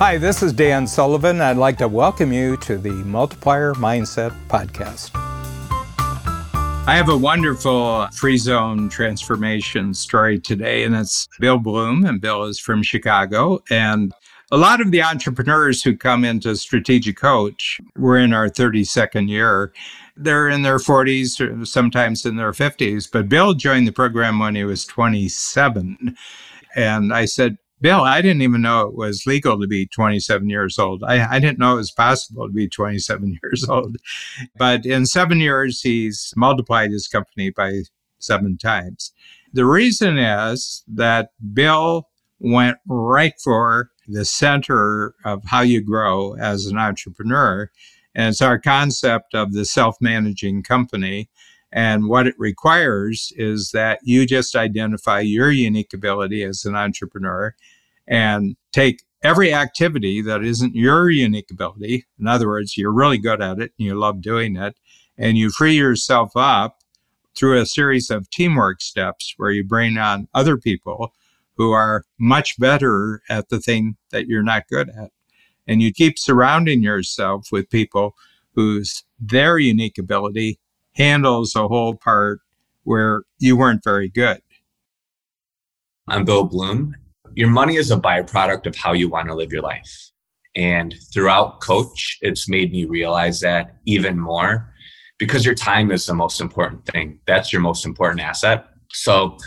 Hi, this is Dan Sullivan. I'd like to welcome you to the Multiplier Mindset Podcast. I have a wonderful free zone transformation story today, and it's Bill Bloom. And Bill is from Chicago. And a lot of the entrepreneurs who come into Strategic Coach, we're in our 32nd year. They're in their 40s, sometimes in their 50s. But Bill joined the program when he was 27. And I said, Bill, I didn't even know it was legal to be 27 years old. I, I, didn't know it was possible to be 27 years old. But in seven years, he's multiplied his company by seven times. The reason is that Bill went right for the center of how you grow as an entrepreneur. And it's our concept of the self managing company. And what it requires is that you just identify your unique ability as an entrepreneur and take every activity that isn't your unique ability. In other words, you're really good at it and you love doing it, and you free yourself up through a series of teamwork steps where you bring on other people who are much better at the thing that you're not good at. And you keep surrounding yourself with people whose their unique ability handles a whole part where you weren't very good. I'm Bill Bloom. Your money is a byproduct of how you want to live your life. And throughout coach, it's made me realize that even more because your time is the most important thing. That's your most important asset. So,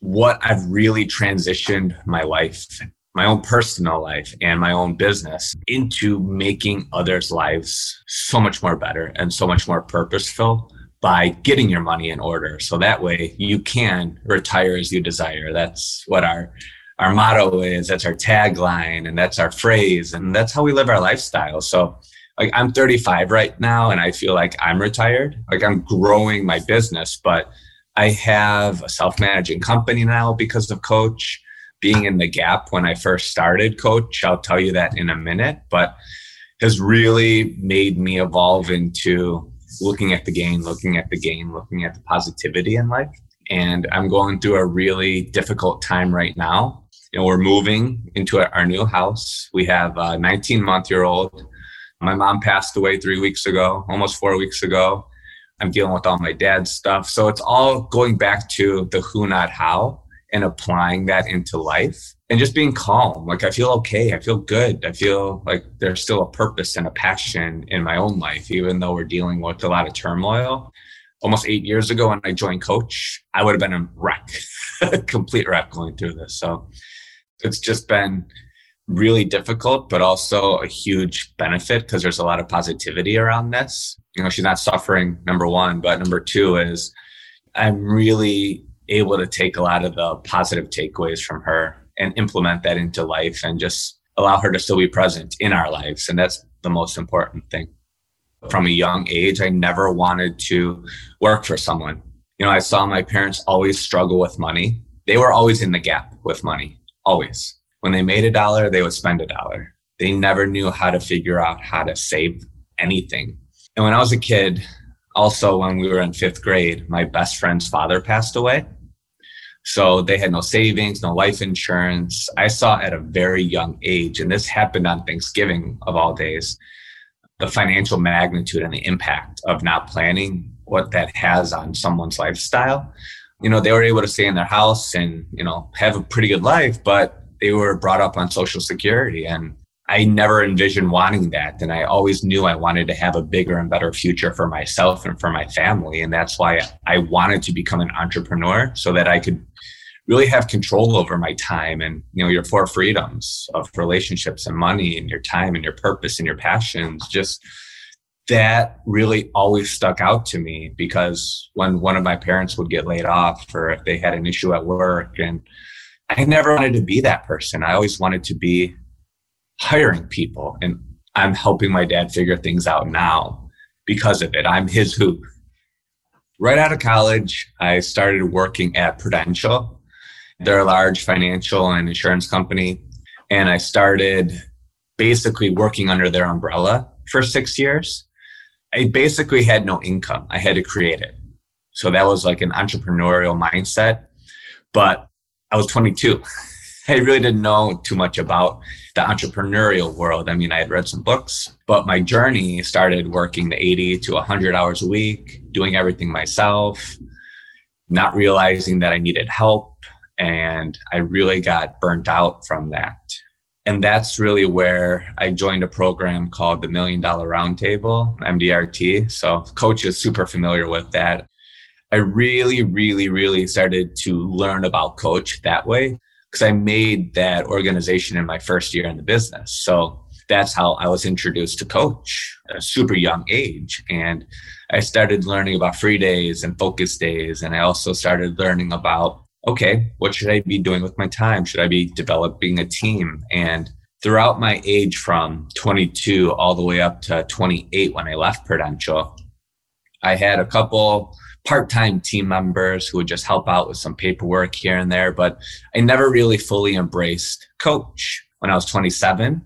what I've really transitioned my life, my own personal life, and my own business into making others' lives so much more better and so much more purposeful by getting your money in order. So that way you can retire as you desire. That's what our our motto is, that's our tagline, and that's our phrase, and that's how we live our lifestyle. So like I'm 35 right now and I feel like I'm retired. Like I'm growing my business, but I have a self-managing company now because of coach being in the gap when I first started coach. I'll tell you that in a minute, but has really made me evolve into looking at the gain, looking at the gain, looking at the positivity in life. And I'm going through a really difficult time right now. You know, we're moving into our new house. We have a 19 month year old. My mom passed away three weeks ago, almost four weeks ago. I'm dealing with all my dad's stuff. So it's all going back to the who, not how, and applying that into life and just being calm. Like I feel okay. I feel good. I feel like there's still a purpose and a passion in my own life, even though we're dealing with a lot of turmoil. Almost eight years ago, when I joined Coach, I would have been a wreck, complete wreck going through this. So it's just been really difficult, but also a huge benefit because there's a lot of positivity around this. You know, she's not suffering, number one, but number two is I'm really able to take a lot of the positive takeaways from her and implement that into life and just allow her to still be present in our lives. And that's the most important thing. From a young age, I never wanted to work for someone. You know, I saw my parents always struggle with money. They were always in the gap with money, always when they made a dollar, they would spend a dollar. They never knew how to figure out how to save anything. And when I was a kid, also when we were in fifth grade, my best friend's father passed away. So they had no savings, no life insurance. I saw at a very young age, and this happened on Thanksgiving of all days, the financial magnitude and the impact of not planning what that has on someone's lifestyle. You know, they were able to stay in their house and, you know, have a pretty good life, but they were brought up on social security and I never envisioned wanting that. And I always knew I wanted to have a bigger and better future for myself and for my family. And that's why I wanted to become an entrepreneur so that I could really have control over my time and, you know, your four freedoms of relationships and money and your time and your purpose and your passions. Just that really always stuck out to me because when one of my parents would get laid off or if they had an issue at work and I never wanted to be that person. I always wanted to be hiring people. And I'm helping my dad figure things out now because of it. I'm his who. Right out of college, I started working at Prudential. They're a large financial and insurance company. And I started basically working under their umbrella for six years. I basically had no income. I had to create it. So that was like an entrepreneurial mindset. But I was 22. I really didn't know too much about the entrepreneurial world. I mean, I had read some books, but my journey started working the 80 to 100 hours a week, doing everything myself, not realizing that I needed help. And I really got burnt out from that. And that's really where I joined a program called the Million Dollar Roundtable, MDRT. So, coach is super familiar with that. I really, really, really started to learn about coach that way because I made that organization in my first year in the business. So that's how I was introduced to coach at a super young age. And I started learning about free days and focus days. And I also started learning about, okay, what should I be doing with my time? Should I be developing a team? And throughout my age from 22 all the way up to 28 when I left Prudential, I had a couple part-time team members who would just help out with some paperwork here and there but i never really fully embraced coach when i was 27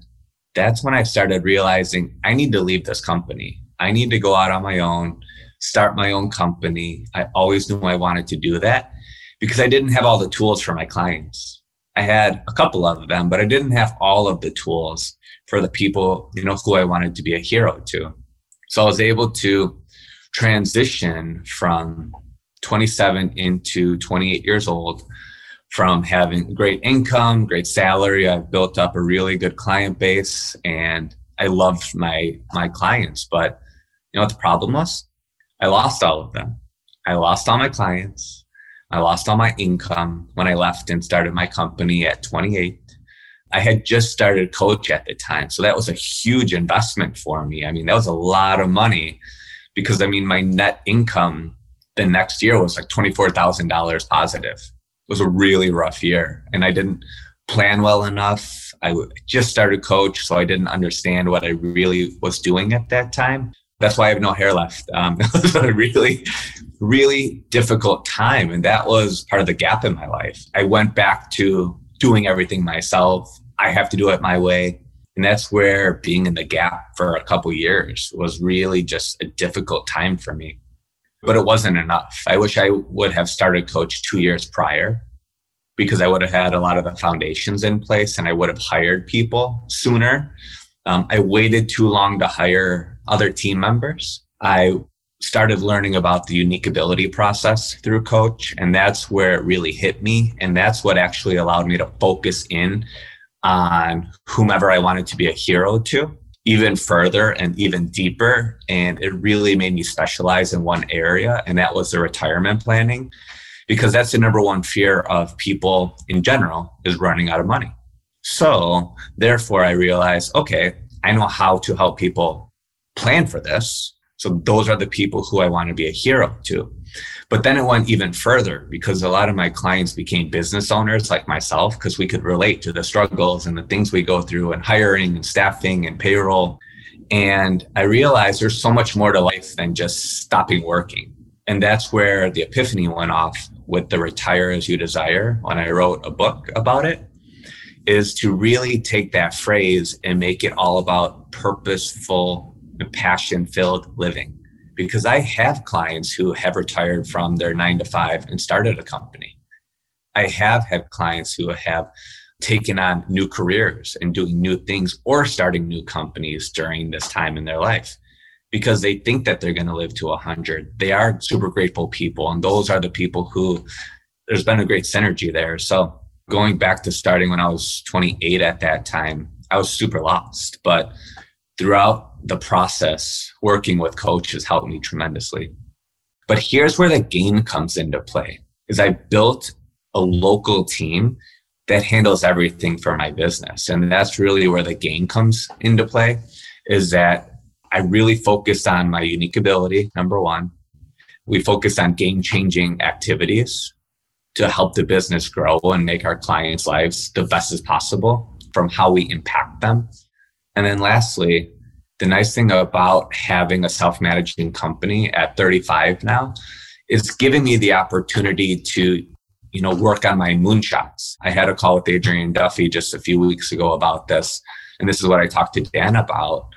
that's when i started realizing i need to leave this company. I need to go out on my own start my own company. I always knew i wanted to do that because i didn't have all the tools for my clients. I had a couple of them but i didn't have all of the tools for the people you know who i wanted to be a hero to. So i was able to transition from 27 into 28 years old from having great income, great salary. I've built up a really good client base and I loved my my clients. But you know what the problem was? I lost all of them. I lost all my clients. I lost all my income when I left and started my company at 28. I had just started coach at the time. So that was a huge investment for me. I mean, that was a lot of money because I mean, my net income the next year was like $24,000 positive. It was a really rough year and I didn't plan well enough. I just started coach, so I didn't understand what I really was doing at that time. That's why I have no hair left. Um, it was a really, really difficult time. And that was part of the gap in my life. I went back to doing everything myself. I have to do it my way. And that's where being in the gap for a couple years was really just a difficult time for me. But it wasn't enough. I wish I would have started coach two years prior because I would have had a lot of the foundations in place and I would have hired people sooner. Um, I waited too long to hire other team members. I started learning about the unique ability process through coach and that's where it really hit me and that's what actually allowed me to focus in on whomever I wanted to be a hero to even further and even deeper. And it really made me specialize in one area, and that was the retirement planning, because that's the number one fear of people in general is running out of money. So therefore, I realized, okay, I know how to help people plan for this. So those are the people who I want to be a hero to. But then it went even further because a lot of my clients became business owners like myself because we could relate to the struggles and the things we go through and hiring and staffing and payroll. And I realized there's so much more to life than just stopping working. And that's where the epiphany went off with the Retire as You Desire when I wrote a book about it is to really take that phrase and make it all about purposeful, passion filled living because I have clients who have retired from their nine to five and started a company. I have had clients who have taken on new careers and doing new things or starting new companies during this time in their life because they think that they're going to live to 100. They are super grateful people, and those are the people who there's been a great synergy there. So, going back to starting when I was 28 at that time, I was super lost. But throughout the process, working with coaches helped me tremendously. But here's where the gain comes into play is I built a local team that handles everything for my business. And that's really where the gain comes into play is that I really focused on my unique ability, number one. We focused on game changing activities to help the business grow and make our clients' lives the best as possible from how we impact them. And then lastly, the nice thing about having a self-managing company at 35 now is giving me the opportunity to you know work on my moonshots. I had a call with adrian duffy just a few weeks ago about this and this is what i talked to dan about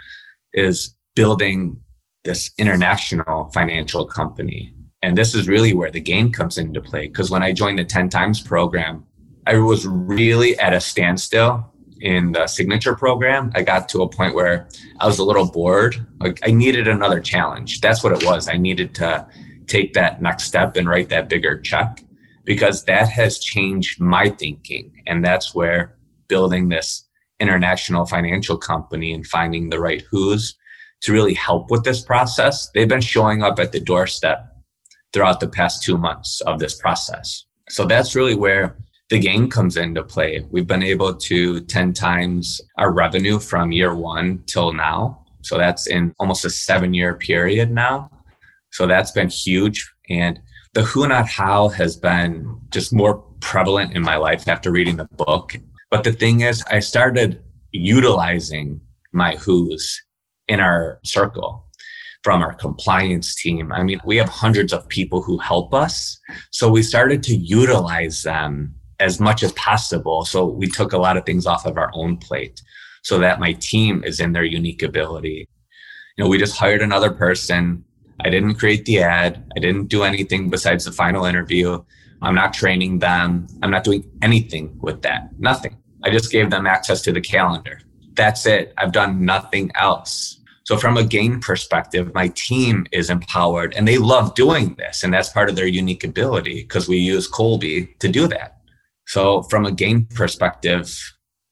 is building this international financial company. And this is really where the gain comes into play because when i joined the 10 times program I was really at a standstill in the signature program. I got to a point where I was a little bored. Like I needed another challenge. That's what it was. I needed to take that next step and write that bigger check because that has changed my thinking. And that's where building this international financial company and finding the right who's to really help with this process. They've been showing up at the doorstep throughout the past two months of this process. So that's really where the gain comes into play. We've been able to 10 times our revenue from year one till now. So that's in almost a seven year period now. So that's been huge. And the who, not how has been just more prevalent in my life after reading the book. But the thing is, I started utilizing my who's in our circle from our compliance team. I mean, we have hundreds of people who help us. So we started to utilize them as much as possible. So we took a lot of things off of our own plate so that my team is in their unique ability. You know, we just hired another person. I didn't create the ad. I didn't do anything besides the final interview. I'm not training them. I'm not doing anything with that. Nothing. I just gave them access to the calendar. That's it. I've done nothing else. So from a gain perspective, my team is empowered and they love doing this. And that's part of their unique ability because we use Kolbe to do that. So from a gain perspective,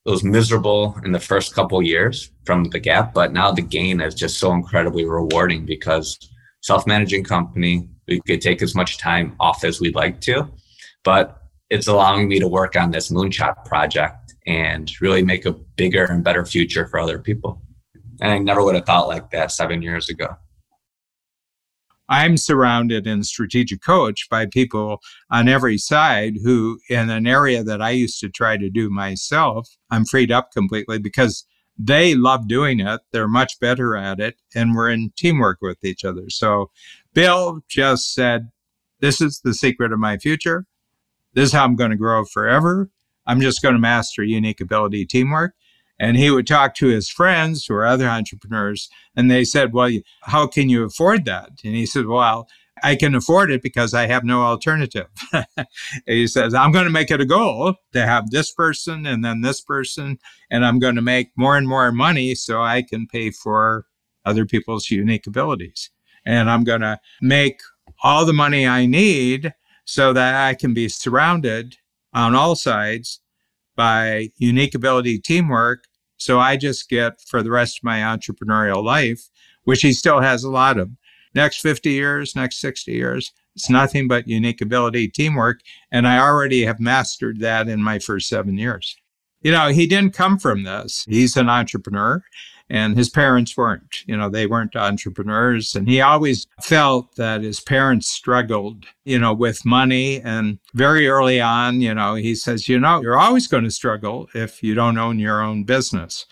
it was miserable in the first couple years from the gap, but now the gain is just so incredibly rewarding because self-managing company, we could take as much time off as we'd like to, but it's allowing me to work on this moonshot project and really make a bigger and better future for other people. And I never would have thought like that seven years ago. I'm surrounded in strategic coach by people on every side who, in an area that I used to try to do myself, I'm freed up completely because they love doing it. They're much better at it, and we're in teamwork with each other. So, Bill just said, This is the secret of my future. This is how I'm going to grow forever. I'm just going to master unique ability teamwork. And he would talk to his friends who are other entrepreneurs, and they said, Well, how can you afford that? And he said, Well, I can afford it because I have no alternative. he says, I'm going to make it a goal to have this person and then this person, and I'm going to make more and more money so I can pay for other people's unique abilities. And I'm going to make all the money I need so that I can be surrounded on all sides by unique ability teamwork. So I just get for the rest of my entrepreneurial life, which he still has a lot of. Next 50 years, next 60 years, it's nothing but unique ability teamwork. And I already have mastered that in my first seven years. You know, he didn't come from this. He's an entrepreneur and his parents weren't. You know, they weren't entrepreneurs. And he always felt that his parents struggled, you know, with money. And very early on, you know, he says, you know, you're always going to struggle if you don't own your own business.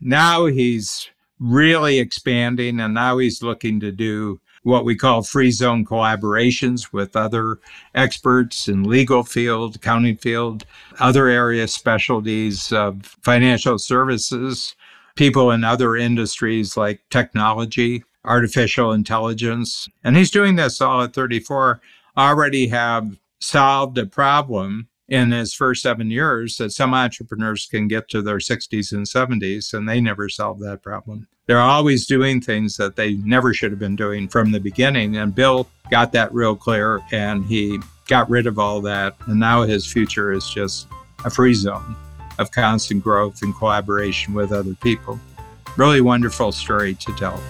Now he's really expanding and now he's looking to do what we call free zone collaborations with other experts in legal field, accounting field, other area specialties of financial services people in other industries like technology, artificial intelligence. And he's doing this all at 34, already have solved a problem in his first seven years that some entrepreneurs can get to their 60s and 70s and they never solve that problem. They're always doing things that they never should have been doing from the beginning. And Bill got that real clear and he got rid of all that. And now his future is just a free zone of constant growth and collaboration with other people. Really wonderful story to tell.